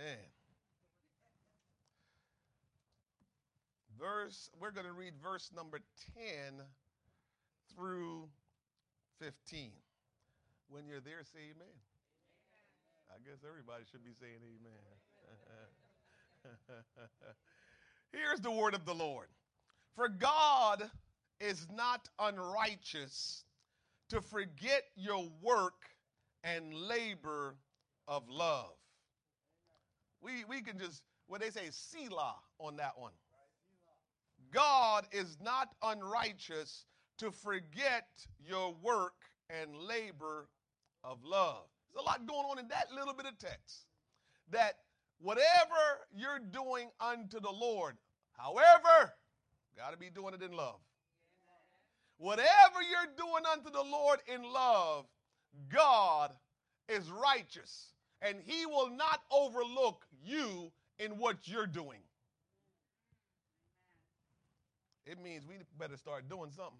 Amen. Verse, we're going to read verse number 10 through 15. When you're there, say amen. I guess everybody should be saying amen. Here's the word of the Lord. For God is not unrighteous to forget your work and labor of love. We, we can just, what they say, Selah on that one. God is not unrighteous to forget your work and labor of love. There's a lot going on in that little bit of text. That whatever you're doing unto the Lord, however, got to be doing it in love. Whatever you're doing unto the Lord in love, God is righteous and he will not overlook you in what you're doing. It means we better start doing something.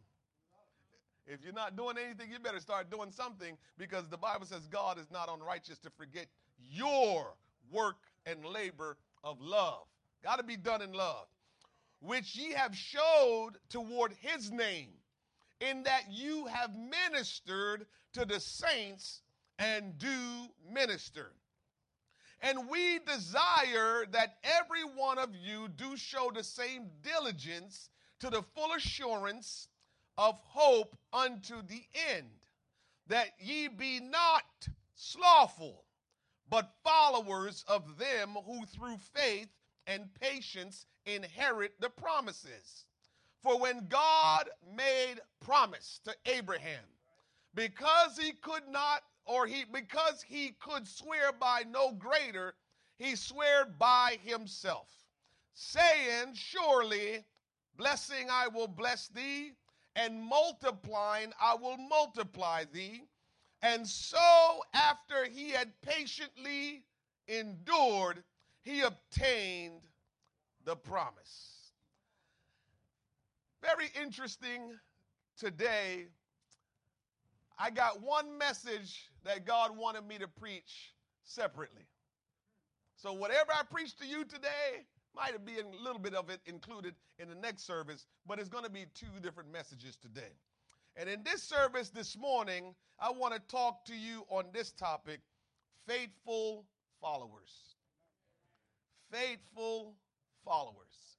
If you're not doing anything, you better start doing something because the Bible says God is not unrighteous to forget your work and labor of love. Got to be done in love, which ye have showed toward his name, in that you have ministered to the saints and do minister. And we desire that every one of you do show the same diligence to the full assurance of hope unto the end, that ye be not slothful, but followers of them who through faith and patience inherit the promises. For when God made promise to Abraham, because he could not, or he because he could swear by no greater, he swore by himself, saying, Surely blessing I will bless thee, and multiplying I will multiply thee. And so, after he had patiently endured, he obtained the promise. Very interesting today. I got one message that God wanted me to preach separately. So, whatever I preach to you today, might be a little bit of it included in the next service, but it's going to be two different messages today. And in this service this morning, I want to talk to you on this topic faithful followers. Faithful followers.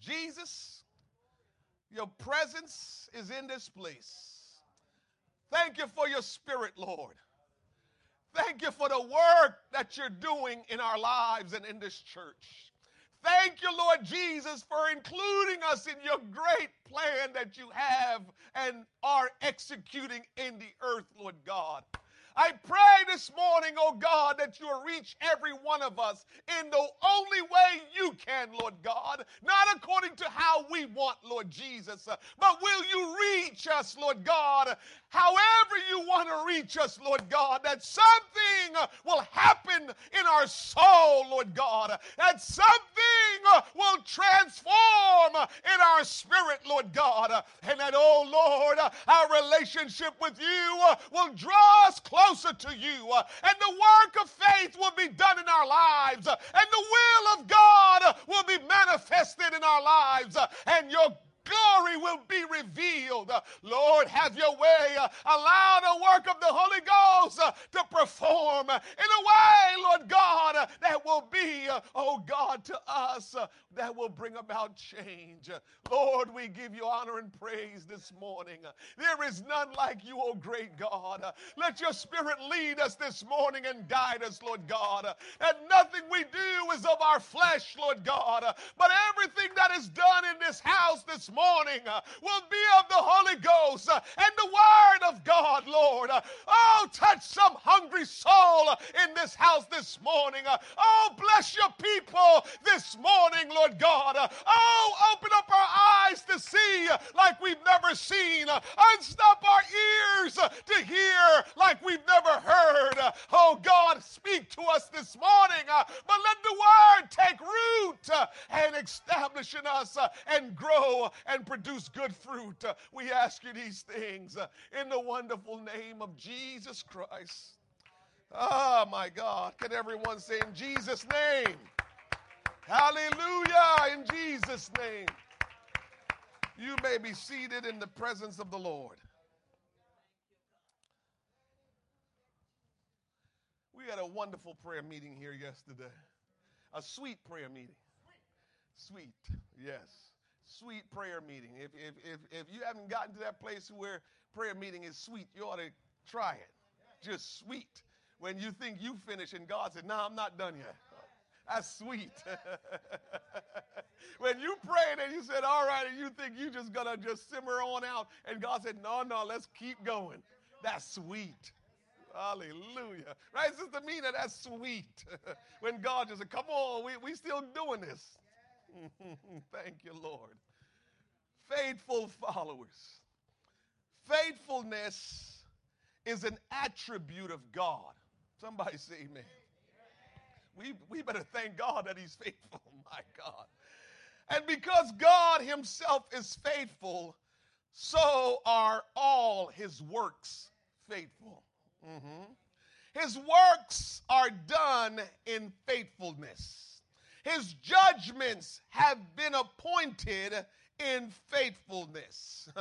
Jesus, your presence is in this place. Thank you for your spirit, Lord. Thank you for the work that you're doing in our lives and in this church. Thank you, Lord Jesus, for including us in your great plan that you have and are executing in the earth, Lord God. I pray this morning, oh God, that you'll reach every one of us in the only way you can, Lord God. Not according to how we want, Lord Jesus, but will you reach us, Lord God, however you want to reach us, Lord God, that something uh, will happen in our soul, Lord God, that something uh, will transform in our spirit, Lord God, and that, oh Lord, our relationship with you will draw us closer to you. Uh, and the work of faith will be done in our lives. Uh, and the will of God uh, will be manifested in our lives. And your glory will be revealed. Lord, have your way. Allow the work of the Holy Ghost to perform in a way, Lord God, that will be, oh God, to us, that will bring about change. Lord, we give you honor and praise this morning. There is none like you, oh great God. Let your spirit lead us this morning and guide us, Lord God. And nothing we do is of our flesh, Lord God, but everything that is done in this house this morning uh, will be of the Holy Ghost uh, and the Word of God, Lord. Uh, oh, touch some hungry soul uh, in this house this morning. Uh, oh, bless your people this morning, Lord God. Uh, oh, open up our eyes to see like we've never seen. Unstop our ears to hear like we've never heard. Oh, God, speak to us this morning. But let the Word take root and establish in us and grow and produce good fruit. Uh, we ask you these things uh, in the wonderful name of Jesus Christ. Oh my God. Can everyone say in Jesus' name? Hallelujah. In Jesus' name. You may be seated in the presence of the Lord. We had a wonderful prayer meeting here yesterday. A sweet prayer meeting. Sweet, yes. Sweet prayer meeting. If, if, if, if you haven't gotten to that place where prayer meeting is sweet, you ought to try it. Just sweet. When you think you finish and God said, No, I'm not done yet. That's sweet. when you prayed and you said, All right, and you think you just gonna just simmer on out, and God said, No, no, let's keep going. That's sweet. Hallelujah. Right, Sister Mina, that's sweet. when God just said, Come on, we, we still doing this. Thank you, Lord. Faithful followers. Faithfulness is an attribute of God. Somebody say amen. We, we better thank God that He's faithful. My God. And because God Himself is faithful, so are all His works faithful. Mm-hmm. His works are done in faithfulness. His judgments have been appointed in faithfulness.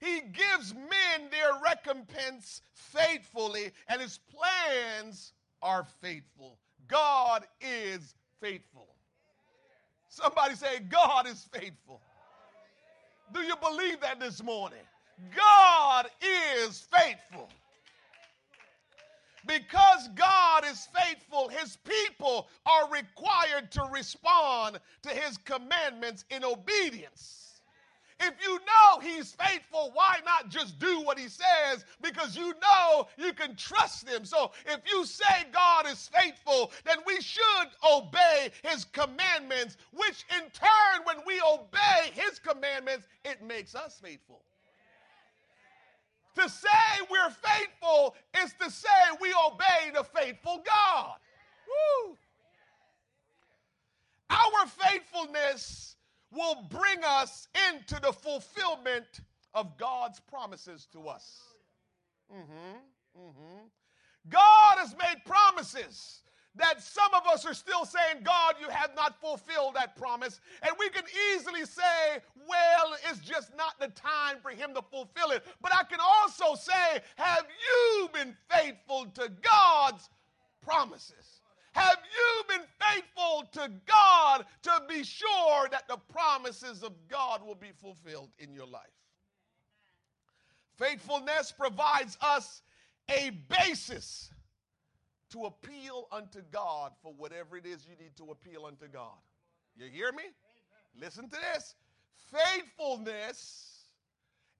He gives men their recompense faithfully, and his plans are faithful. God is faithful. Somebody say, God is faithful. Do you believe that this morning? God is faithful. Because God is faithful, his people are required to respond to his commandments in obedience. If you know he's faithful, why not just do what he says? Because you know you can trust him. So if you say God is faithful, then we should obey his commandments, which in turn, when we obey his commandments, it makes us faithful. To say we're faithful is to say we obey the faithful God. Woo. Our faithfulness will bring us into the fulfillment of God's promises to us. Mm-hmm, mm-hmm. God has made promises that some of us are still saying, God, you have not fulfilled that promise. And we can easily say, well, it's just not the time for him to fulfill it. But I can also say, have you been faithful to God's promises? Have you been faithful to God to be sure that the promises of God will be fulfilled in your life? Faithfulness provides us a basis to appeal unto God for whatever it is you need to appeal unto God. You hear me? Listen to this. Faithfulness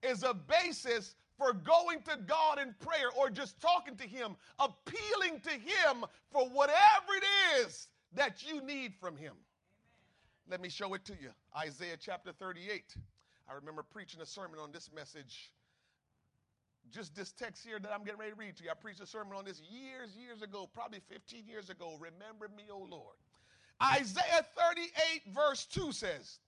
is a basis for going to God in prayer or just talking to Him, appealing to Him for whatever it is that you need from Him. Let me show it to you. Isaiah chapter 38. I remember preaching a sermon on this message just this text here that I'm getting ready to read to you. I preached a sermon on this years, years ago, probably 15 years ago. Remember me, O Lord. Isaiah 38, verse 2 says,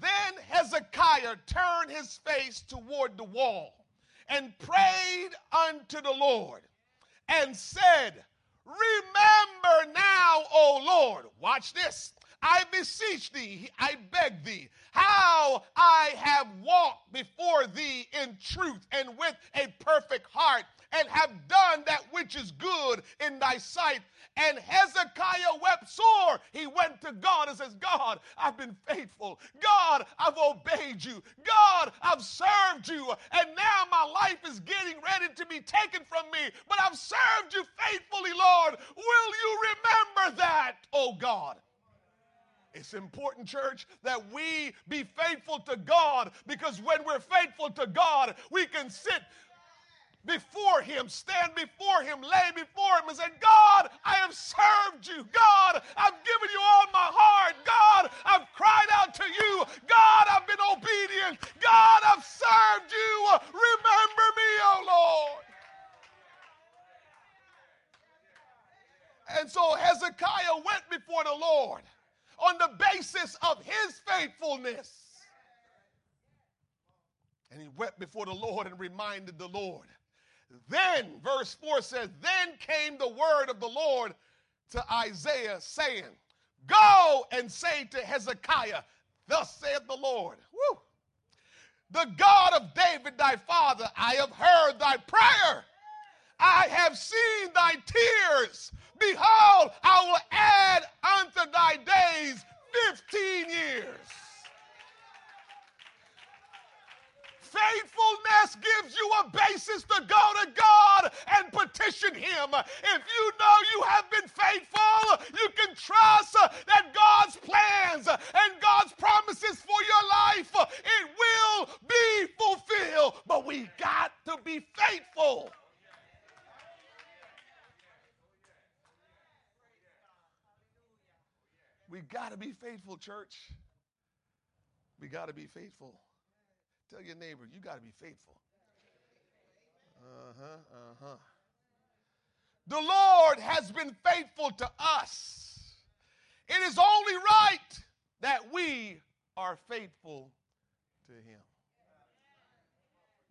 Then Hezekiah turned his face toward the wall and prayed unto the Lord and said, Remember now, O Lord. Watch this. I beseech thee, I beg thee, how I have walked before thee in truth and with a perfect heart, and have done that which is good in thy sight. And Hezekiah wept sore. He went to God and says, God, I've been faithful. God, I've obeyed you. God, I've served you. And now my life is getting ready to be taken from me. But I've served you faithfully, Lord. Will you remember that, oh God? It's important, church, that we be faithful to God because when we're faithful to God, we can sit before Him, stand before Him, lay before Him, and say, God, I have served you. God, I've given you all my heart. God, I've cried out to you. God, I've been obedient. God, I've served you. Remember me, oh Lord. And so Hezekiah went before the Lord on the basis of his faithfulness. And reminded the Lord Then, verse 4 says, Then came the word of the Lord to Isaiah, saying, Go and say to Hezekiah, Thus saith the Lord, Woo! the God of David thy father, I have heard thy prayer. I have seen thy tears. Behold, I will add unto thy days 15 years. Faithfulness gives you a basis to go to God and petition Him. If you know you have been faithful, you can trust that God's plans and God's promises for your life, it will be fulfilled. But we got to be faithful. We got to be faithful, church. We got to be faithful. Tell your neighbor, you got to be faithful. Uh huh, uh huh. The Lord has been faithful to us. It is only right that we are faithful to Him.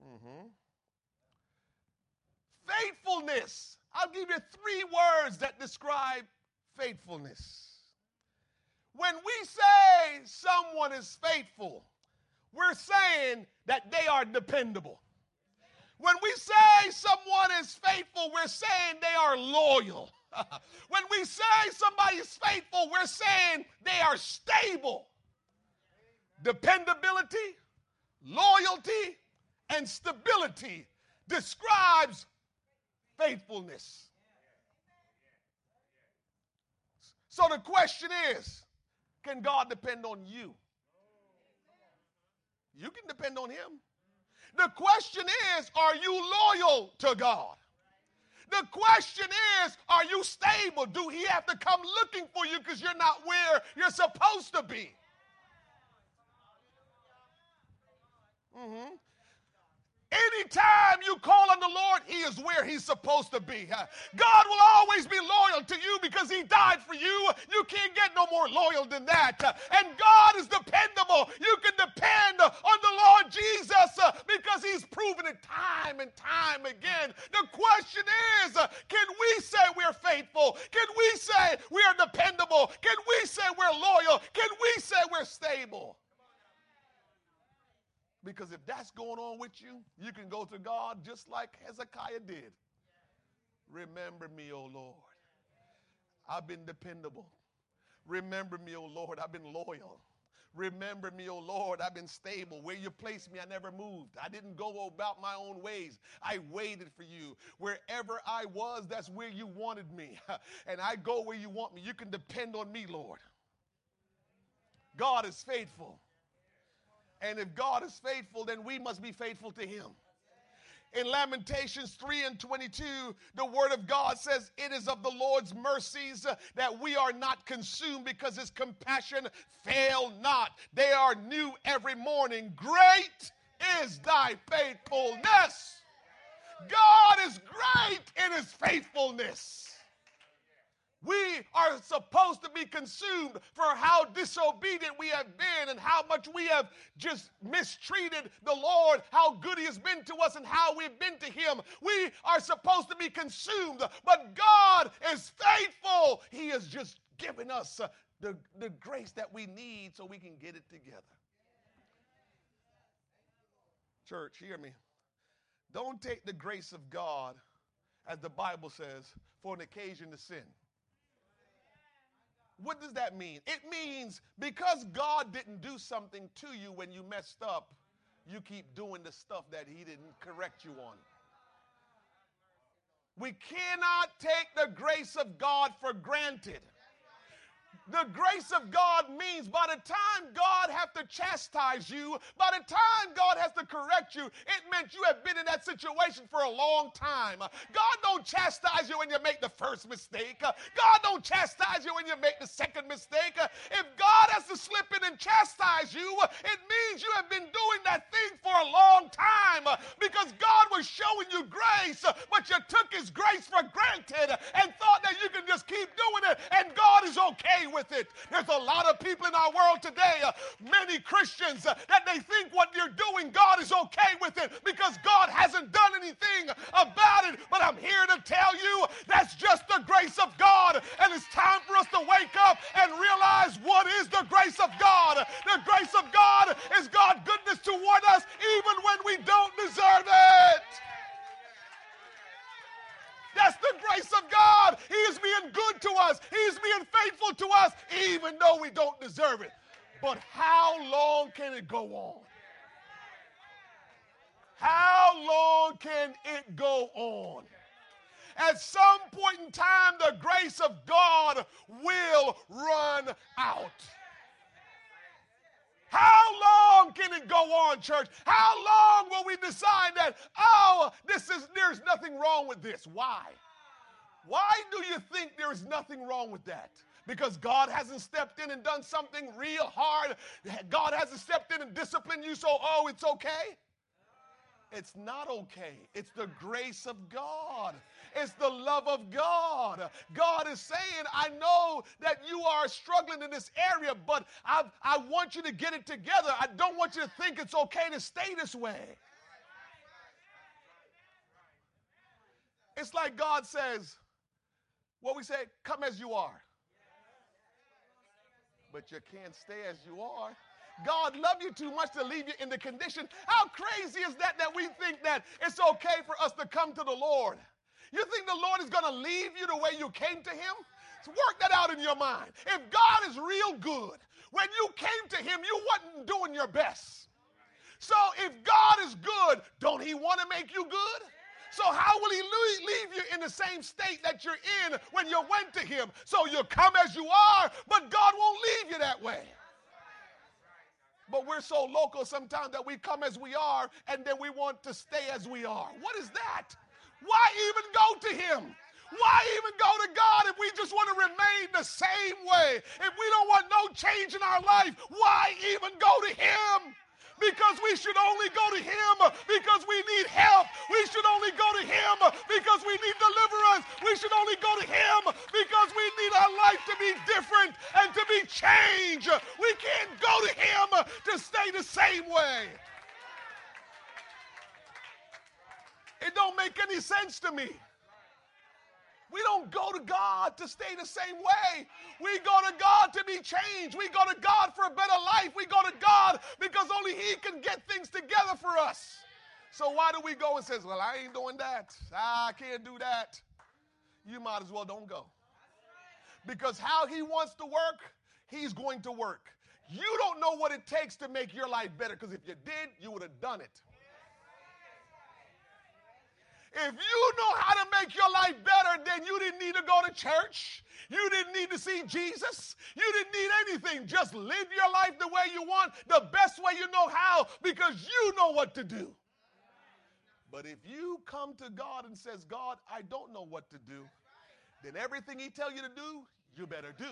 Mm-hmm. Faithfulness. I'll give you three words that describe faithfulness. When we say someone is faithful, we're saying that they are dependable. When we say someone is faithful, we're saying they are loyal. when we say somebody is faithful, we're saying they are stable. Dependability, loyalty, and stability describes faithfulness. So the question is can God depend on you? You can depend on Him. The question is are you loyal to God? The question is, are you stable? Do he have to come looking for you because you're not where you're supposed to be? Mm-hmm. Anytime you call on the Lord, He is where He's supposed to be. God will always be loyal to you because He died for you. You can't get no more loyal than that. And God is dependable. You can depend on the Lord Jesus because He's proven it time and time again. The question is can we say we're faithful? Can we say we are dependable? Can we say we're loyal? Can we say we're stable? Because if that's going on with you, you can go to God just like Hezekiah did. Remember me, O Lord. I've been dependable. Remember me, O Lord. I've been loyal. Remember me, O Lord. I've been stable. Where you placed me, I never moved. I didn't go about my own ways. I waited for you. Wherever I was, that's where you wanted me. And I go where you want me. You can depend on me, Lord. God is faithful. And if God is faithful, then we must be faithful to him. In Lamentations 3 and 22, the word of God says, It is of the Lord's mercies uh, that we are not consumed because his compassion fail not. They are new every morning. Great is thy faithfulness. God is great in his faithfulness. We are supposed to be consumed for how disobedient we have been and how much we have just mistreated the Lord, how good He has been to us, and how we've been to Him. We are supposed to be consumed, but God is faithful. He has just given us uh, the, the grace that we need so we can get it together. Church, hear me. Don't take the grace of God, as the Bible says, for an occasion to sin. What does that mean? It means because God didn't do something to you when you messed up, you keep doing the stuff that He didn't correct you on. We cannot take the grace of God for granted. The grace of God means by the time God has to chastise you, by the time God has to correct you, it meant you have been in that situation for a long time. God don't chastise you when you make the first mistake. God don't chastise you when you make the second mistake. If God has to slip in and chastise you, it means you have been doing that thing for a long time because God was showing you grace, but you took his grace for granted and thought that you can just keep doing it, and God is okay with it. There's a lot of people in our world today, uh, many Christians, uh, that they think what you're doing, God is okay with it because God hasn't done anything about it. But I'm here to tell you that's just the grace of God. And it's time for us to wake up and realize what is the grace of God. The grace of God is God's goodness toward us even when we don't deserve it. That's the grace of God. He is being good to us. He's being faithful to us, even though we don't deserve it. But how long can it go on? How long can it go on? At some point in time, the grace of God will run out. How long can it go on, church? How long will we decide that, oh, this is there's nothing wrong with this? Why? Why do you think there is nothing wrong with that? Because God hasn't stepped in and done something real hard. God hasn't stepped in and disciplined you, so oh, it's okay. It's not okay. It's the grace of God. It's the love of God. God is saying, I know that you are struggling in this area, but I, I want you to get it together. I don't want you to think it's okay to stay this way. It's like God says, what we say, come as you are. But you can't stay as you are. God loved you too much to leave you in the condition. How crazy is that that we think that it's okay for us to come to the Lord? You think the Lord is going to leave you the way you came to Him? Work that out in your mind. If God is real good, when you came to Him, you wasn't doing your best. So if God is good, don't He want to make you good? So how will He leave you in the same state that you're in when you went to Him? So you come as you are, but God won't leave you that way. But we're so local sometimes that we come as we are and then we want to stay as we are. What is that? Why even go to Him? Why even go to God if we just want to remain the same way? If we don't want no change in our life, why even go to Him? Because we should only go to Him because we need help. We should only go to Him because we need deliverance. We should only go to Him because we need our life to be different and to be changed. We can't go to Him to stay the same way. It don't make any sense to me. We don't go to God to stay the same way. We go to God to be changed. We go to God for a better life. We go to God because only He can get things together for us. So why do we go and says, "Well, I ain't doing that. I can't do that." You might as well don't go. Because how He wants to work, He's going to work. You don't know what it takes to make your life better because if you did, you would have done it. If you know how to make your life better, then you didn't need to go to church. You didn't need to see Jesus. You didn't need anything. Just live your life the way you want, the best way you know how, because you know what to do. But if you come to God and says, God, I don't know what to do, then everything he tell you to do, you better do.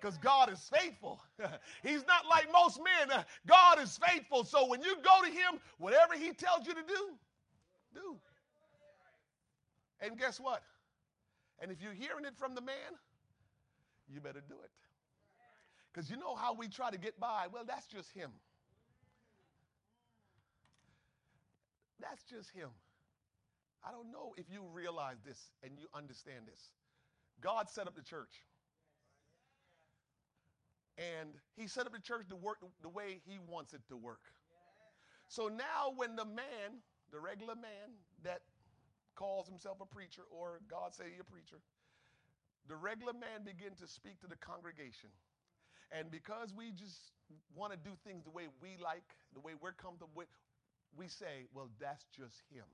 Because God is faithful. He's not like most men. God is faithful. So when you go to him, whatever he tells you to do, do. And guess what? And if you're hearing it from the man, you better do it. Because you know how we try to get by? Well, that's just him. That's just him. I don't know if you realize this and you understand this. God set up the church. And he set up the church to work the way he wants it to work. So now when the man the regular man that calls himself a preacher or God say he a preacher, the regular man begin to speak to the congregation. And because we just want to do things the way we like, the way we're comfortable with, we say, well, that's just him.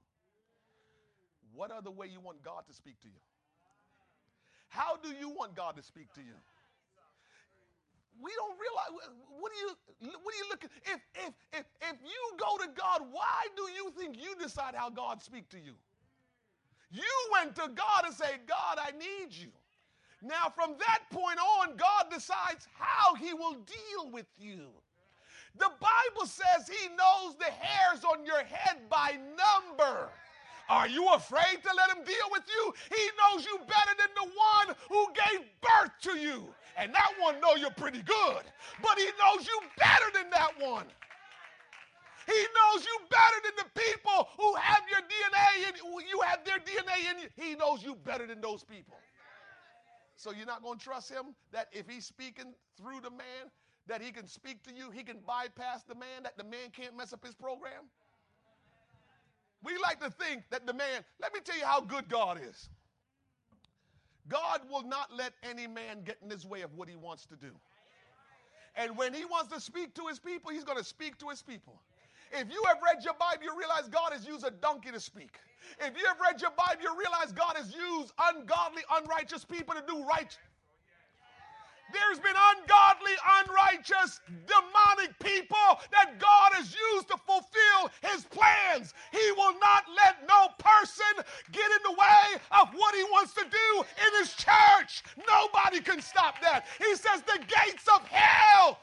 What other way you want God to speak to you? How do you want God to speak to you? We don't realize what do you what do you look at if if if if you go to God, why do you think you decide how God speak to you? You went to God and say, God, I need you. Now, from that point on, God decides how he will deal with you. The Bible says he knows the hairs on your head by number. Are you afraid to let him deal with you? He knows you better than the one who gave birth to you. And that one know you're pretty good, but he knows you better than that one. He knows you better than the people who have your DNA and you have their DNA in you. He knows you better than those people. So you're not going to trust him that if he's speaking through the man, that he can speak to you, he can bypass the man, that the man can't mess up his program? We like to think that the man, let me tell you how good God is. God will not let any man get in his way of what he wants to do. And when he wants to speak to his people, he's going to speak to his people. If you have read your Bible, you realize God has used a donkey to speak. If you have read your Bible, you realize God has used ungodly, unrighteous people to do right. There's been ungodly, unrighteous, demonic people that God has used to fulfill his plans. He will not let no person get in the way of what he wants to do in his church. Nobody can stop that. He says the gates of hell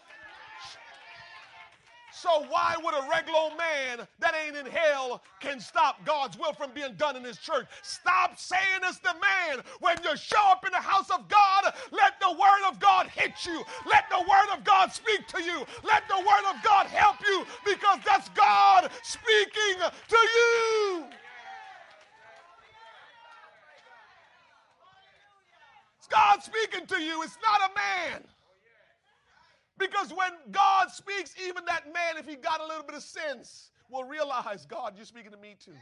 so why would a regular man that ain't in hell can stop God's will from being done in his church? Stop saying it's the man. When you show up in the house of God, let the word of God hit you. Let the word of God speak to you. Let the word of God help you because that's God speaking to you. It's God speaking to you. It's not a man. Because when God speaks, even that man, if he got a little bit of sense, will realize, God, you're speaking to me too.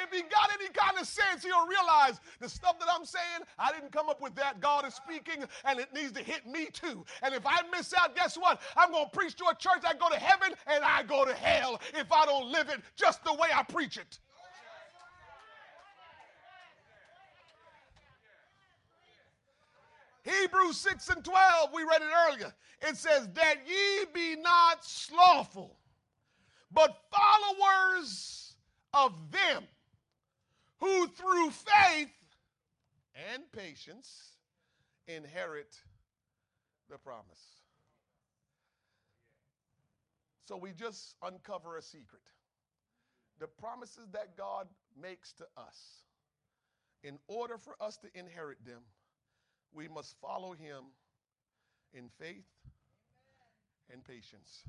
If he got any kind of sense, he'll realize the stuff that I'm saying, I didn't come up with that. God is speaking, and it needs to hit me too. And if I miss out, guess what? I'm going to preach to a church. I go to heaven, and I go to hell if I don't live it just the way I preach it. Hebrews 6 and 12, we read it earlier. It says, That ye be not slothful, but followers of them who through faith and patience inherit the promise. So we just uncover a secret. The promises that God makes to us, in order for us to inherit them, we must follow him in faith and patience.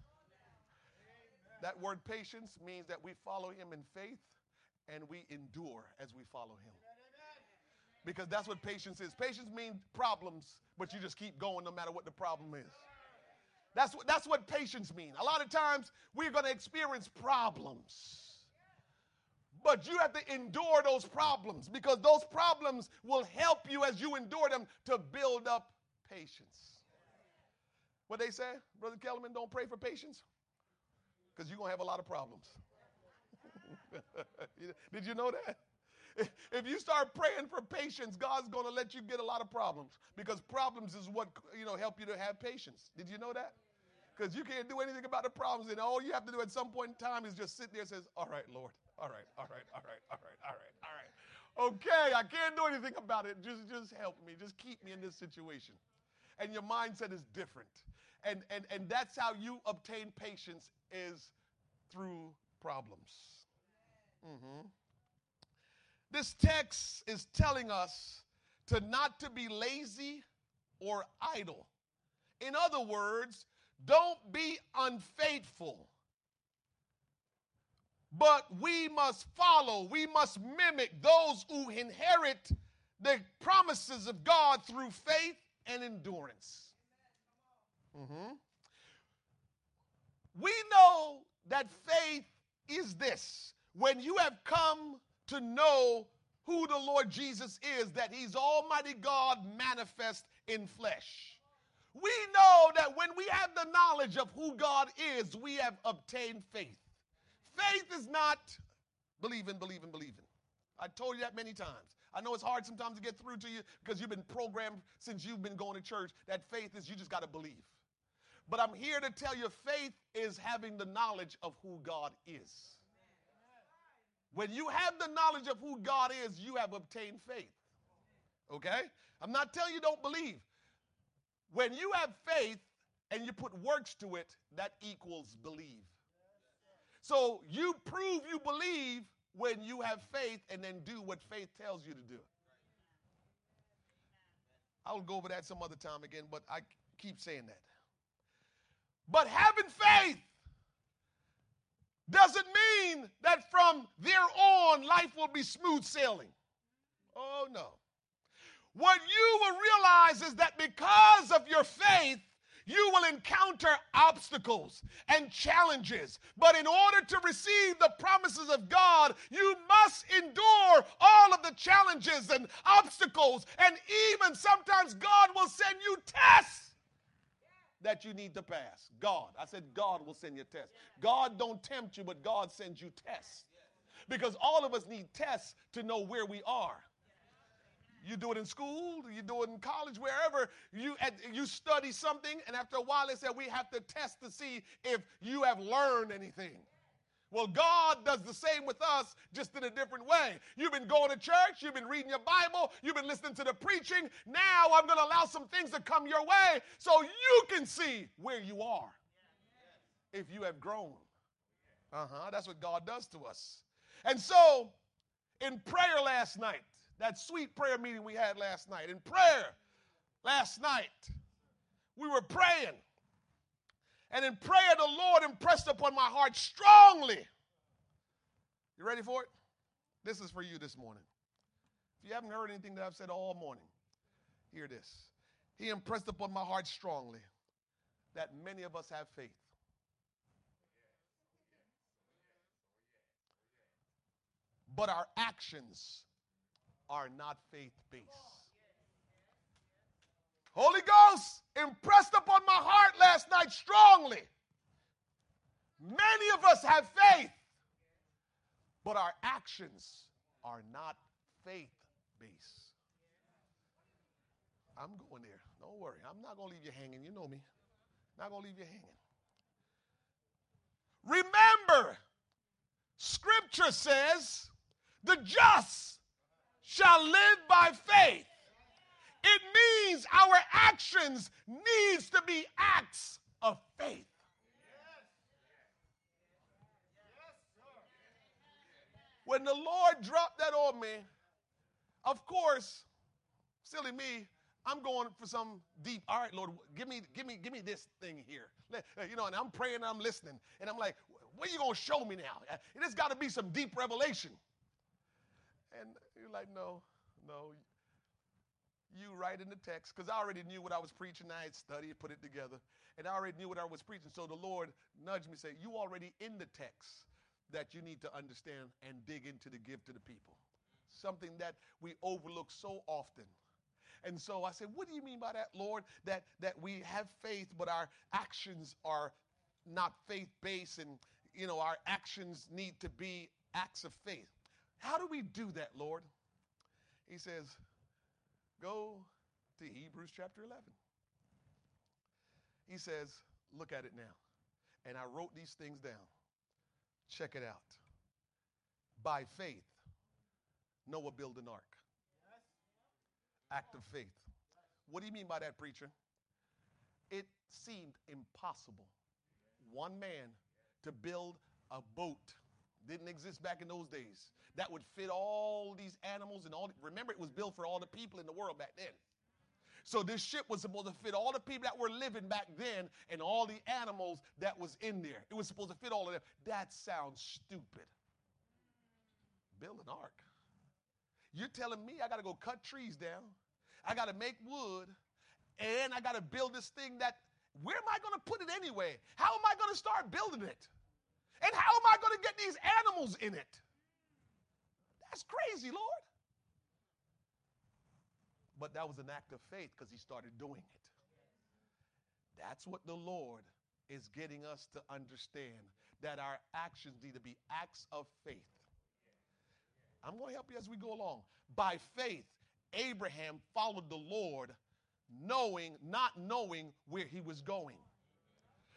That word patience means that we follow him in faith and we endure as we follow him. Because that's what patience is. Patience means problems, but you just keep going no matter what the problem is. That's what, that's what patience means. A lot of times we're going to experience problems. But you have to endure those problems because those problems will help you as you endure them to build up patience. What they say, Brother Kellerman, don't pray for patience because you're going to have a lot of problems. Did you know that? If you start praying for patience, God's going to let you get a lot of problems because problems is what you know help you to have patience. Did you know that? Because you can't do anything about the problems, and all you have to do at some point in time is just sit there and says, "All right, Lord, all right, all right, all right, all right, all right, all right. Okay, I can't do anything about it. Just, just help me. Just keep me in this situation. And your mindset is different. And, and, and that's how you obtain patience is through problems. Mm-hmm. This text is telling us to not to be lazy or idle. In other words, don't be unfaithful but we must follow, we must mimic those who inherit the promises of God through faith and endurance. Mm-hmm. We know that faith is this when you have come to know who the Lord Jesus is, that He's Almighty God manifest in flesh. We know that when we have the knowledge of who God is, we have obtained faith. Faith is not believing, believing, believing. I told you that many times. I know it's hard sometimes to get through to you because you've been programmed since you've been going to church that faith is you just got to believe. But I'm here to tell you faith is having the knowledge of who God is. When you have the knowledge of who God is, you have obtained faith. Okay? I'm not telling you don't believe. When you have faith and you put works to it, that equals believe. So you prove you believe when you have faith and then do what faith tells you to do. I'll go over that some other time again, but I keep saying that. But having faith doesn't mean that from there on life will be smooth sailing. Oh, no. What you will realize is that because of your faith, you will encounter obstacles and challenges. But in order to receive the promises of God, you must endure all of the challenges and obstacles. And even sometimes God will send you tests that you need to pass. God. I said God will send you tests. God don't tempt you, but God sends you tests. Because all of us need tests to know where we are. You do it in school, you do it in college, wherever you you study something, and after a while they said we have to test to see if you have learned anything. Well, God does the same with us, just in a different way. You've been going to church, you've been reading your Bible, you've been listening to the preaching. Now I'm going to allow some things to come your way so you can see where you are if you have grown. Uh huh. That's what God does to us. And so, in prayer last night, that sweet prayer meeting we had last night. In prayer last night, we were praying. And in prayer, the Lord impressed upon my heart strongly. You ready for it? This is for you this morning. If you haven't heard anything that I've said all morning, hear this. He impressed upon my heart strongly that many of us have faith. But our actions are not faith based. Holy Ghost impressed upon my heart last night strongly. Many of us have faith, but our actions are not faith based. I'm going there. Don't worry. I'm not going to leave you hanging. You know me. Not going to leave you hanging. Remember, Scripture says the just shall live by faith. It means our actions needs to be acts of faith. When the Lord dropped that on me, of course, silly me, I'm going for some deep. All right, Lord, give me, give me, give me this thing here. Uh, you know, and I'm praying, and I'm listening, and I'm like, what are you going to show me now? Uh, it has got to be some deep revelation. And you're like, no, no. You write in the text, because I already knew what I was preaching. I had studied, put it together, and I already knew what I was preaching. So the Lord nudged me, say, You already in the text that you need to understand and dig into to give to the people. Something that we overlook so often. And so I said, What do you mean by that, Lord? That that we have faith, but our actions are not faith-based, and you know, our actions need to be acts of faith. How do we do that, Lord? He says, Go to Hebrews chapter 11. He says, Look at it now. And I wrote these things down. Check it out. By faith, Noah built an ark. Act of faith. What do you mean by that, preacher? It seemed impossible. One man to build a boat didn't exist back in those days that would fit all these animals and all. Remember, it was built for all the people in the world back then. So this ship was supposed to fit all the people that were living back then and all the animals that was in there. It was supposed to fit all of them. That sounds stupid. Build an ark. You're telling me I got to go cut trees down. I got to make wood and I got to build this thing that where am I to put it anyway? How am I to start building it? And how am I going to get these animals in it? That's crazy, Lord. But that was an act of faith because he started doing it. That's what the Lord is getting us to understand that our actions need to be acts of faith. I'm going to help you as we go along. By faith, Abraham followed the Lord, knowing, not knowing where he was going.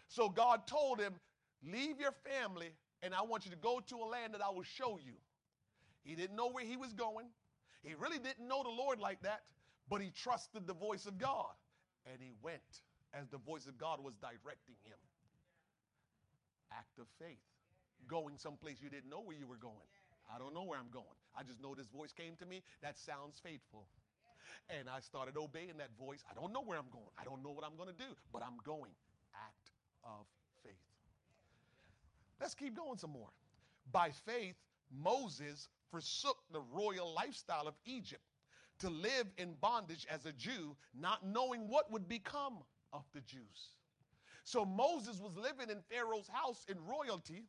So God told him, Leave your family, and I want you to go to a land that I will show you. He didn't know where he was going. He really didn't know the Lord like that, but he trusted the voice of God. And he went as the voice of God was directing him. Act of faith. Going someplace you didn't know where you were going. I don't know where I'm going. I just know this voice came to me. That sounds faithful. And I started obeying that voice. I don't know where I'm going. I don't know what I'm going to do, but I'm going. Act of. Let's keep going some more. By faith, Moses forsook the royal lifestyle of Egypt to live in bondage as a Jew, not knowing what would become of the Jews. So Moses was living in Pharaoh's house in royalty,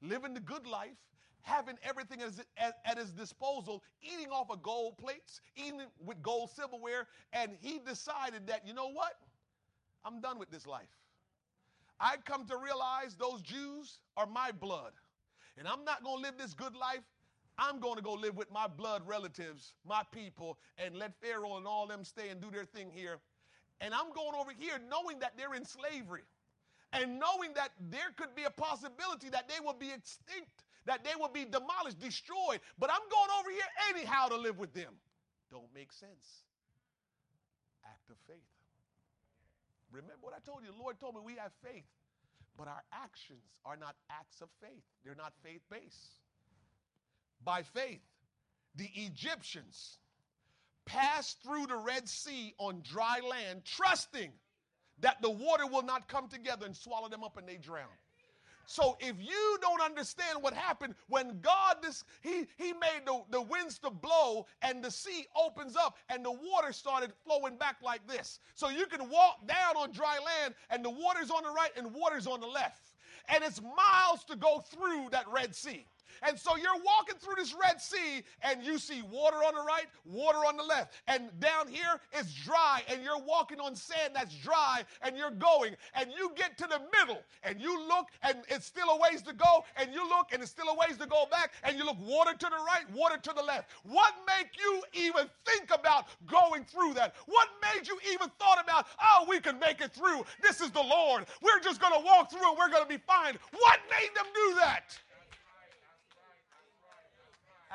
living the good life, having everything at his disposal, eating off of gold plates, eating with gold silverware, and he decided that, you know what? I'm done with this life. I come to realize those Jews are my blood. And I'm not going to live this good life. I'm going to go live with my blood relatives, my people, and let Pharaoh and all them stay and do their thing here. And I'm going over here knowing that they're in slavery and knowing that there could be a possibility that they will be extinct that they will be demolished, destroyed. But I'm going over here anyhow to live with them. Don't make sense. Act of faith. Remember what I told you? The Lord told me we have faith, but our actions are not acts of faith, they're not faith based. By faith, the Egyptians passed through the Red Sea on dry land, trusting that the water will not come together and swallow them up and they drown. So if you don't understand what happened when God this he he made the, the winds to blow and the sea opens up and the water started flowing back like this. So you can walk down on dry land and the water's on the right and water's on the left. And it's miles to go through that Red Sea. And so you're walking through this Red Sea and you see water on the right, water on the left. And down here it's dry and you're walking on sand that's dry and you're going and you get to the middle and you look and it's still a ways to go and you look and it's still a ways to go back and you look water to the right, water to the left. What made you even think about going through that? What made you even thought about, oh, we can make it through. This is the Lord. We're just going to walk through and we're going to be fine. What made them do that?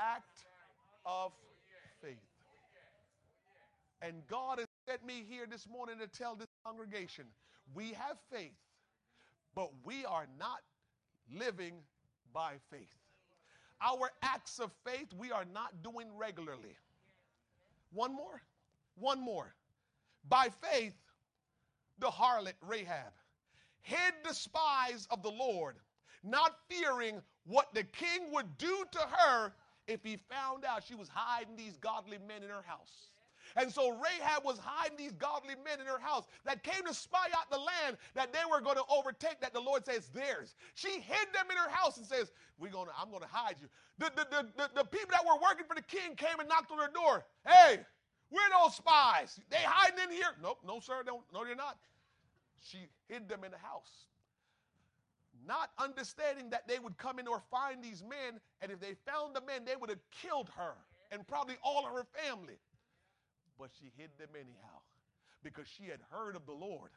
Act of faith. And God has sent me here this morning to tell this congregation we have faith, but we are not living by faith. Our acts of faith we are not doing regularly. One more. One more. By faith, the harlot Rahab hid the spies of the Lord, not fearing what the king would do to her if he found out she was hiding these godly men in her house. And so Rahab was hiding these godly men in her house that came to spy out the land that they were going to overtake, that the Lord says theirs. She hid them in her house and says, We're gonna, I'm going to hide you. The, the, the, the, the people that were working for the king came and knocked on her door. Hey, we're those spies. They hiding in here. Nope, no, sir, don't, no, they're not. She hid them in the house not understanding that they would come in or find these men, and if they found the men, they would have killed her and probably all of her family. But she hid them anyhow because she had heard of the Lord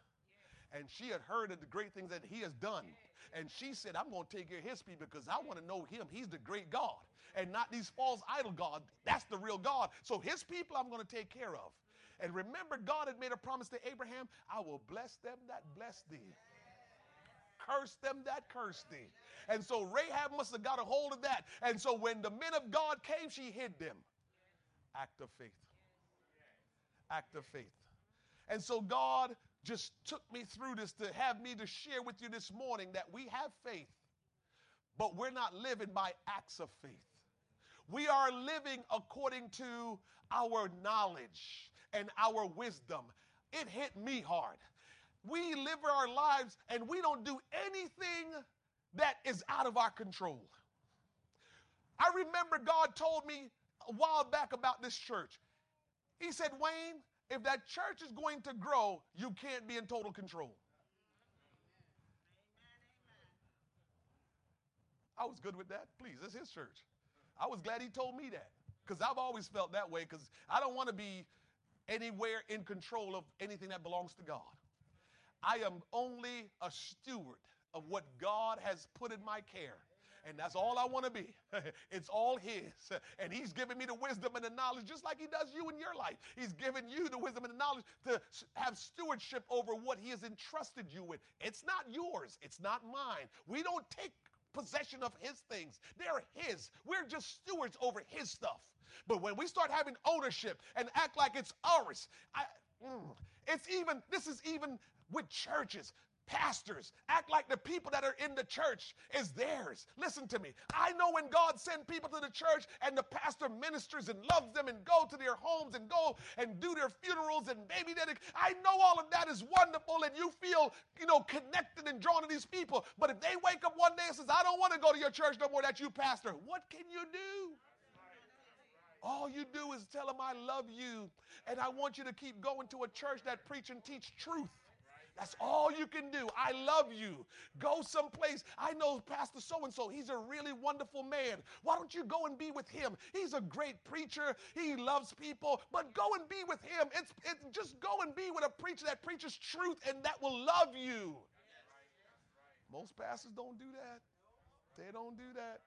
and she had heard of the great things that he has done. And she said, I'm going to take care of his people because I want to know him. He's the great God and not these false idol gods. That's the real God. So his people I'm going to take care of. And remember, God had made a promise to Abraham I will bless them that bless thee curse them that curse thee. And so Rahab must have got a hold of that. And so when the men of God came, she hid them. Act of faith. Act of faith. And so God just took me through this to have me to share with you this morning that we have faith, but we're not living by acts of faith. We are living according to our knowledge and our wisdom. It hit me hard we live our lives and we don't do anything that is out of our control. I remember God told me a while back about this church. He said, Wayne, if that church is going to grow, you can't be in total control. I was good with that. Please, it's his church. I was glad he told me that because I've always felt that way because I don't want to be anywhere in control of anything that belongs to God. I am only a steward of what God has put in my care. And that's all I want to be. it's all His. And He's given me the wisdom and the knowledge, just like He does you in your life. He's given you the wisdom and the knowledge to have stewardship over what He has entrusted you with. It's not yours, it's not mine. We don't take possession of his things. They're his. We're just stewards over his stuff. But when we start having ownership and act like it's ours, I, mm, it's even, this is even with churches pastors act like the people that are in the church is theirs. Listen to me. I know when God sent people to the church and the pastor ministers and loves them and go to their homes and go and do their funerals and baby dedication. I know all of that is wonderful and you feel, you know, connected and drawn to these people. But if they wake up one day and says, I don't want to go to your church no more, that you pastor, what can you do? All you do is tell them, I love you, and I want you to keep going to a church that preach and teach truth. That's all you can do. I love you. Go someplace. I know Pastor so and so. He's a really wonderful man. Why don't you go and be with him? He's a great preacher. He loves people, but go and be with him. It's, it's just go and be with a preacher that preaches truth and that will love you. Most pastors don't do that. They don't do that.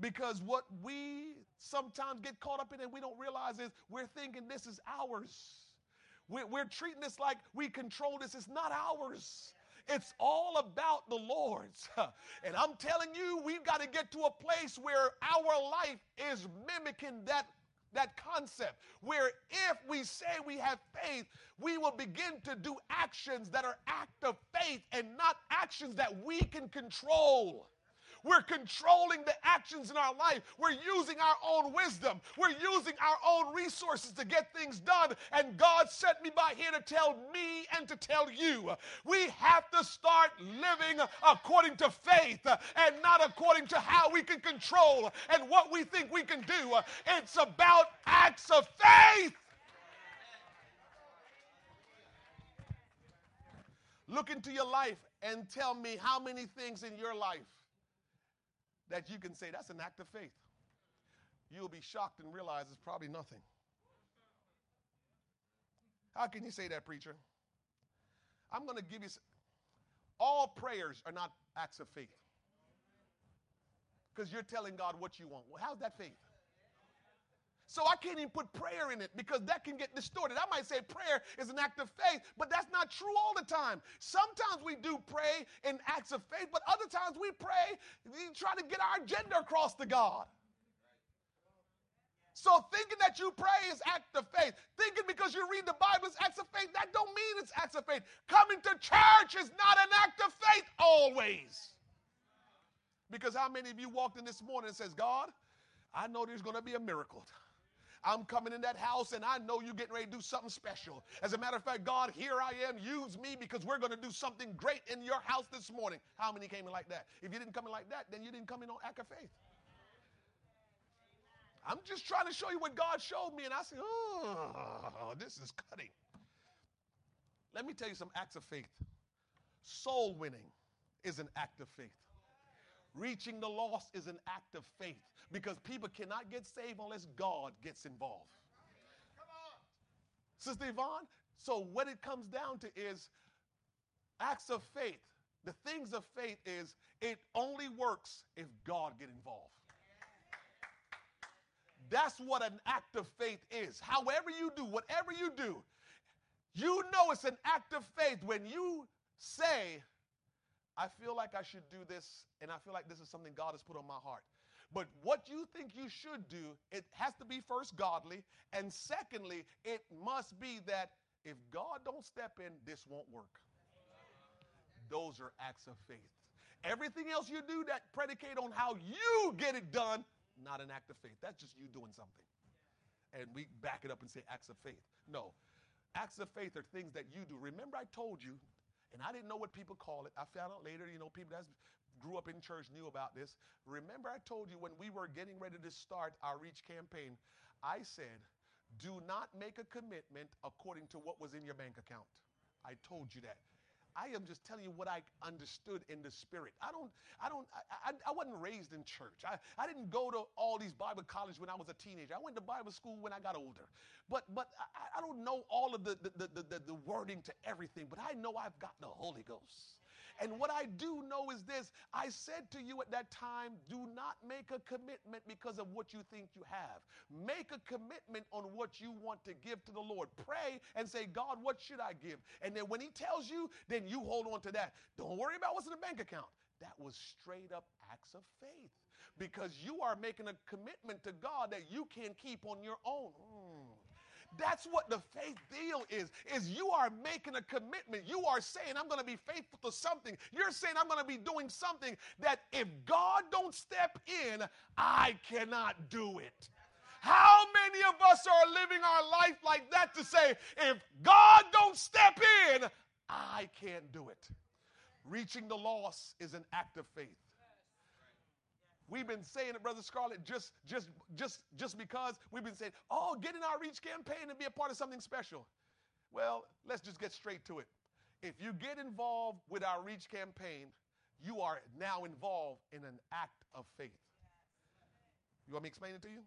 Because what we sometimes get caught up in and we don't realize is we're thinking this is ours. We're, we're treating this like we control this. It's not ours. It's all about the Lord's. And I'm telling you, we've got to get to a place where our life is mimicking that, that concept. Where if we say we have faith, we will begin to do actions that are act of faith and not actions that we can control. We're controlling the actions in our life. We're using our own wisdom. We're using our own resources to get things done. And God sent me by here to tell me and to tell you we have to start living according to faith and not according to how we can control and what we think we can do. It's about acts of faith. Look into your life and tell me how many things in your life that you can say that's an act of faith. You'll be shocked and realize it's probably nothing. How can you say that, preacher? I'm going to give you all prayers are not acts of faith. Because you're telling God what you want. Well, how's that faith? So I can't even put prayer in it because that can get distorted. I might say prayer is an act of faith, but that's not true all the time. Sometimes we do pray in acts of faith, but other times we pray trying to get our agenda across to God. So thinking that you pray is act of faith, thinking because you read the Bible is acts of faith, that don't mean it's acts of faith. Coming to church is not an act of faith always. Because how many of you walked in this morning and says, God, I know there's going to be a miracle. I'm coming in that house and I know you're getting ready to do something special. As a matter of fact, God, here I am. Use me because we're going to do something great in your house this morning. How many came in like that? If you didn't come in like that, then you didn't come in on act of faith. I'm just trying to show you what God showed me, and I said, oh, this is cutting. Let me tell you some acts of faith. Soul winning is an act of faith. Reaching the lost is an act of faith because people cannot get saved unless God gets involved. Sister Yvonne, so what it comes down to is acts of faith. The things of faith is it only works if God get involved. That's what an act of faith is. However you do, whatever you do, you know it's an act of faith when you say, I feel like I should do this, and I feel like this is something God has put on my heart. But what you think you should do, it has to be first godly, and secondly, it must be that if God don't step in, this won't work. Those are acts of faith. Everything else you do that predicate on how you get it done, not an act of faith. That's just you doing something. And we back it up and say acts of faith. No. Acts of faith are things that you do. Remember, I told you and I didn't know what people call it. I found out later, you know, people that grew up in church knew about this. Remember, I told you when we were getting ready to start our Reach campaign, I said, do not make a commitment according to what was in your bank account. I told you that. I am just telling you what I understood in the spirit. I don't, I don't, I, I, I, wasn't raised in church. I, I didn't go to all these Bible colleges when I was a teenager. I went to Bible school when I got older. But, but I, I don't know all of the, the, the, the, the wording to everything, but I know I've got the Holy Ghost. And what I do know is this I said to you at that time, do not make a commitment because of what you think you have. Make a commitment on what you want to give to the Lord. Pray and say, God, what should I give? And then when He tells you, then you hold on to that. Don't worry about what's in the bank account. That was straight up acts of faith because you are making a commitment to God that you can't keep on your own. That's what the faith deal is. Is you are making a commitment. You are saying I'm going to be faithful to something. You're saying I'm going to be doing something that if God don't step in, I cannot do it. How many of us are living our life like that to say if God don't step in, I can't do it. Reaching the lost is an act of faith. We've been saying it, Brother Scarlett, just, just, just, just because we've been saying, oh, get in our Reach campaign and be a part of something special. Well, let's just get straight to it. If you get involved with our Reach campaign, you are now involved in an act of faith. You want me to explain it to you?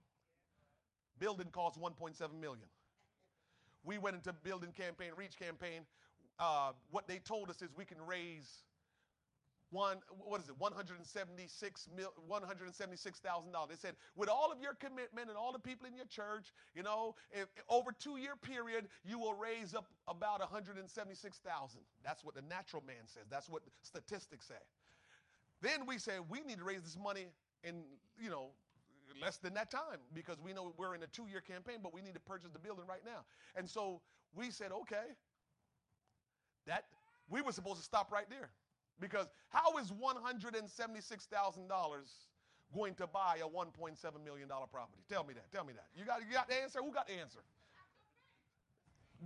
Building costs 1.7 million. We went into building campaign, Reach campaign. Uh, what they told us is we can raise one what is it 176 mil, 176,000 dollars. They said with all of your commitment and all the people in your church, you know, if, over two year period you will raise up about 176,000. That's what the natural man says. That's what statistics say. Then we say we need to raise this money in you know less than that time because we know we're in a two year campaign, but we need to purchase the building right now. And so we said okay. That we were supposed to stop right there. Because how is $176,000 going to buy a $1.7 million property? Tell me that. Tell me that. You got, you got the answer? Who got the answer?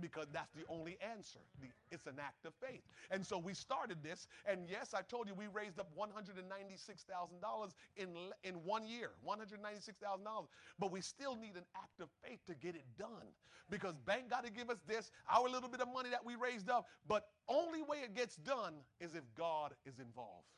Because that's the only answer. The, it's an act of faith. And so we started this, and yes, I told you we raised up $196,000 in, in one year, $196,000. But we still need an act of faith to get it done because bank got to give us this, our little bit of money that we raised up. But only way it gets done is if God is involved.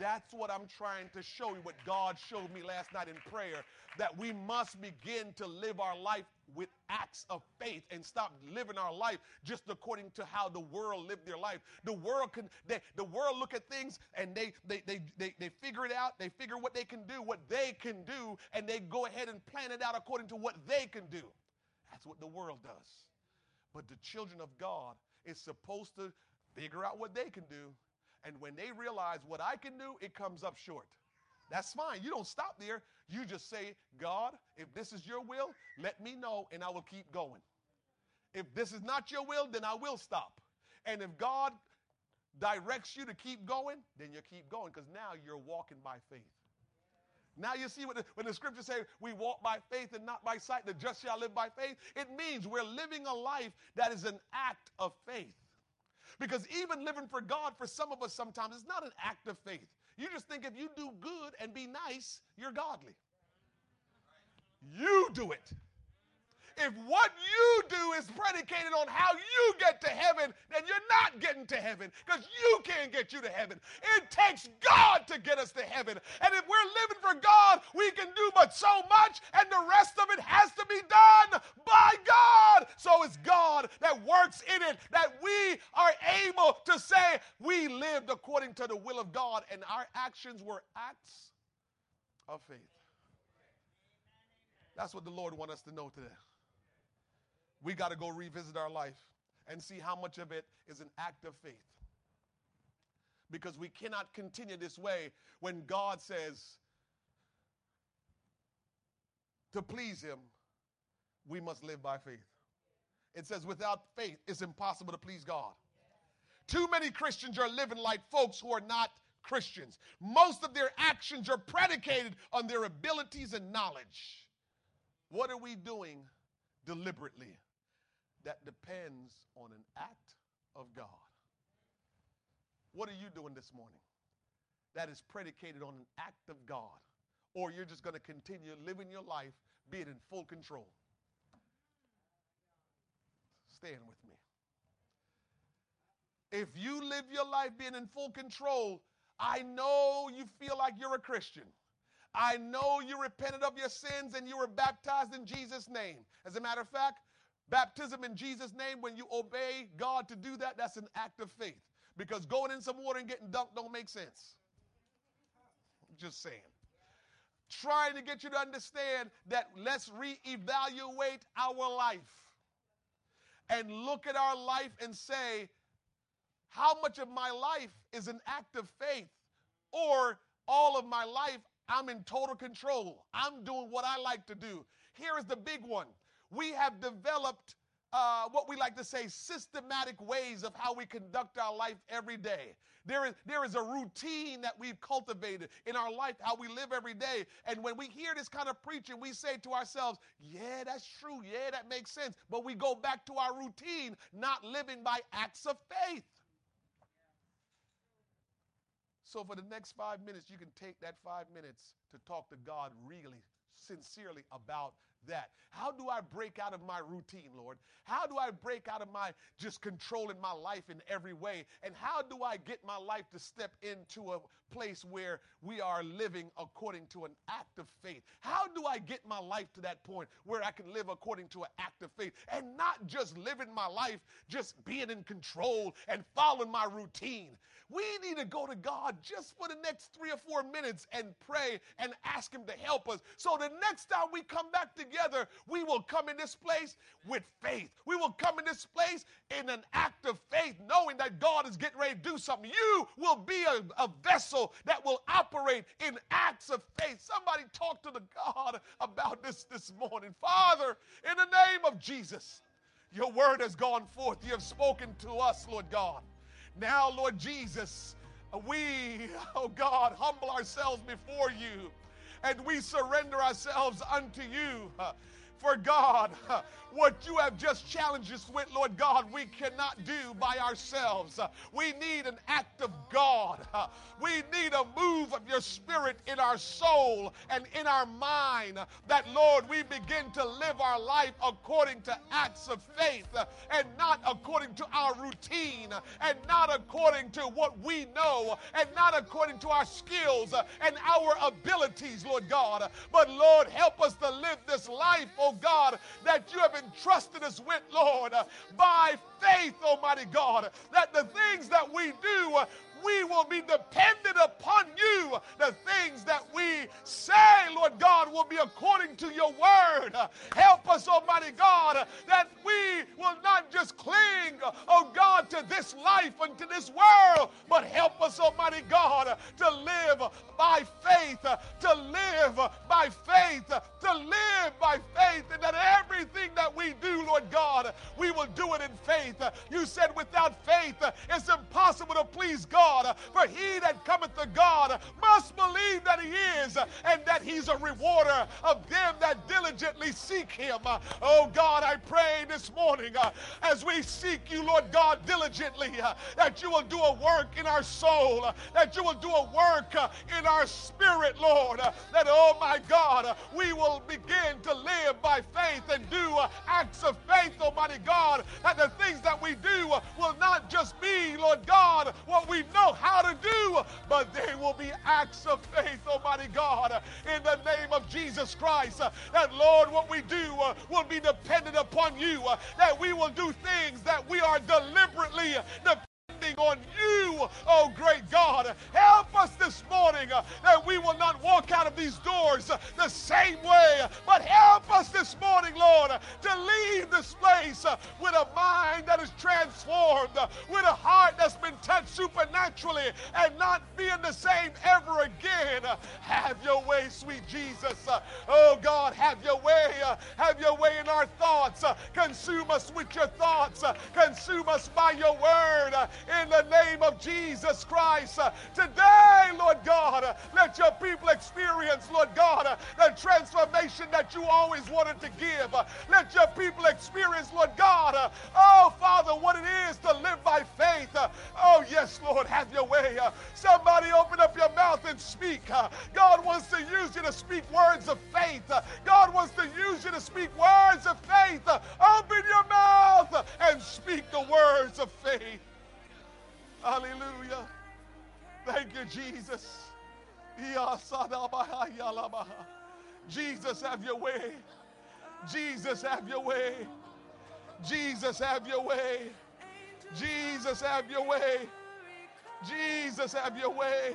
That's what I'm trying to show you, what God showed me last night in prayer, that we must begin to live our life with acts of faith and stop living our life just according to how the world lived their life. The world can they, the world look at things and they, they they they they figure it out, they figure what they can do, what they can do, and they go ahead and plan it out according to what they can do. That's what the world does. But the children of God is supposed to figure out what they can do and when they realize what I can do, it comes up short. That's fine. You don't stop there. You just say, God, if this is your will, let me know and I will keep going. If this is not your will, then I will stop. And if God directs you to keep going, then you keep going because now you're walking by faith. Now you see what the, when the scriptures say we walk by faith and not by sight, the just shall live by faith. It means we're living a life that is an act of faith. Because even living for God, for some of us sometimes, is not an act of faith. You just think if you do good and be nice, you're godly. You do it. If what you do is predicated on how you get to heaven, then you're not getting to heaven because you can't get you to heaven. It takes God to get us to heaven. And if we're living for God, we can do but so much, and the rest of it has to be done. It's God that works in it that we are able to say we lived according to the will of God, and our actions were acts of faith. That's what the Lord wants us to know today we got to go revisit our life and see how much of it is an act of faith. Because we cannot continue this way when God says to please Him, we must live by faith. It says, without faith, it's impossible to please God. Too many Christians are living like folks who are not Christians. Most of their actions are predicated on their abilities and knowledge. What are we doing deliberately? that depends on an act of God. What are you doing this morning that is predicated on an act of God? Or you're just going to continue living your life being in full control? Stand with me. If you live your life being in full control, I know you feel like you're a Christian. I know you repented of your sins and you were baptized in Jesus' name. As a matter of fact, Baptism in Jesus' name, when you obey God to do that, that's an act of faith. Because going in some water and getting dunked don't make sense. Just saying. Trying to get you to understand that let's reevaluate our life and look at our life and say, how much of my life is an act of faith or all of my life, I'm in total control. I'm doing what I like to do. Here is the big one we have developed uh, what we like to say systematic ways of how we conduct our life every day. There is, there is a routine that we've cultivated in our life, how we live every day. And when we hear this kind of preaching, we say to ourselves, yeah, that's true. Yeah, that makes sense. But we go back to our routine, not living by acts of faith. So, for the next five minutes, you can take that five minutes to talk to God really sincerely about that? How do I break out of my routine, Lord? How do I break out of my just controlling my life in every way? And how do I get my life to step into a place where we are living according to an act of faith? How do I get my life to that point where I can live according to an act of faith and not just living my life, just being in control and following my routine? We need to go to God just for the next three or four minutes and pray and ask Him to help us. So the next time we come back together, we will come in this place with faith. We will come in this place in an act of faith, knowing that God is getting ready to do something. You will be a, a vessel that will operate in acts of faith. Somebody talk to the God about this this morning. Father, in the name of Jesus, your word has gone forth. You have spoken to us, Lord God. Now, Lord Jesus, we, oh God, humble ourselves before you and we surrender ourselves unto you. For God, what you have just challenged us with, Lord God, we cannot do by ourselves. We need an act of God. We need a move of your spirit in our soul and in our mind that, Lord, we begin to live our life according to acts of faith and not according to our routine and not according to what we know and not according to our skills and our abilities, Lord God. But, Lord, help us to live this life, oh Oh God, that you have entrusted us with, Lord, by faith, Almighty God, that the things that we do we will be dependent upon you. The things that we say, Lord God, will be according to your word. Help us, Almighty God, that we will not just cling, oh God, to this life and to this world, but help us, Almighty God, to live by faith, to live by faith, to live by faith, and that everything that we do, Lord God, we will do it in faith. You said without faith, it's impossible to please God. God. For he that cometh to God must believe that he is and that he's a rewarder of them that diligently seek him. Oh God, I pray this morning uh, as we seek you, Lord God, diligently, uh, that you will do a work in our soul, uh, that you will do a work in our spirit, Lord, that, oh my God, we will begin to live by faith and do uh, acts of faith, Almighty God, that the things that we do uh, will not just be, Lord God, what we know how to do, but they will be acts of faith, Almighty God, uh, in the name of Jesus Christ. That, Lord, what we do uh, will be dependent upon you, uh, that we will do things that we are deliberately dependent on you, oh great God. Help us this morning uh, that we will not walk out of these doors uh, the same way, but help us this morning, Lord, to leave this place uh, with a mind that is transformed, with a heart that's been touched supernaturally, and not being the same ever again. Have your way, sweet Jesus. oh God, have your way. have your way in our thoughts. consume us with your thoughts. consume us by your word in the name of Jesus Christ. Uh, today, Lord God, uh, let your people experience, Lord God, uh, the transformation that you always wanted to give. Uh, let your people experience, Lord God, uh, oh Father, what it is to live by faith. Uh, oh, yes, Lord, have your way. Somebody open up your mouth and speak. God wants to use you to speak words of faith. God wants to use you to speak words of faith. Open your mouth and speak the words of faith. Hallelujah. Thank you, Jesus. Jesus, have your way. Jesus, have your way. Jesus, have your way. Jesus, have your way. Jesus, have your way.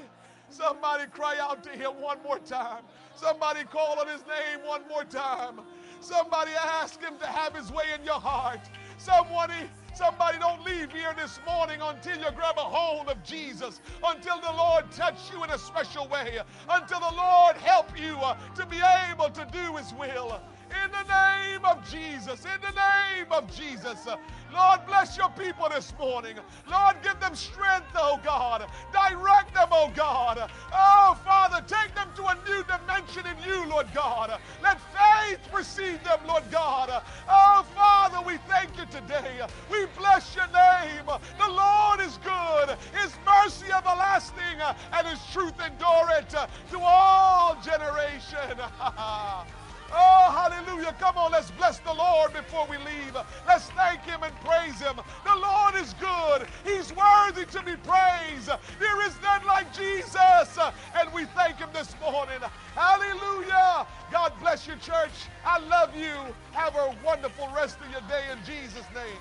Somebody cry out to him one more time. Somebody call on his name one more time. Somebody ask him to have his way in your heart. Somebody, somebody don't leave here this morning until you grab a hold of Jesus, until the Lord touch you in a special way, until the Lord help you uh, to be able to do His will. In the name of Jesus, in the name of Jesus. Lord, bless your people this morning. Lord, give them strength, oh God. Direct them, oh God. Oh, Father, take them to a new dimension in you, Lord God. Let faith precede them, Lord God. Oh, Father, we thank you today. We bless your name. The Lord is good, His mercy everlasting, and His truth endureth to all generation. Oh, hallelujah. Come on, let's bless the Lord before we leave. Let's thank Him and praise Him. The Lord is good, He's worthy to be praised. There is none like Jesus. And we thank Him this morning. Hallelujah. God bless you, church. I love you. Have a wonderful rest of your day in Jesus' name.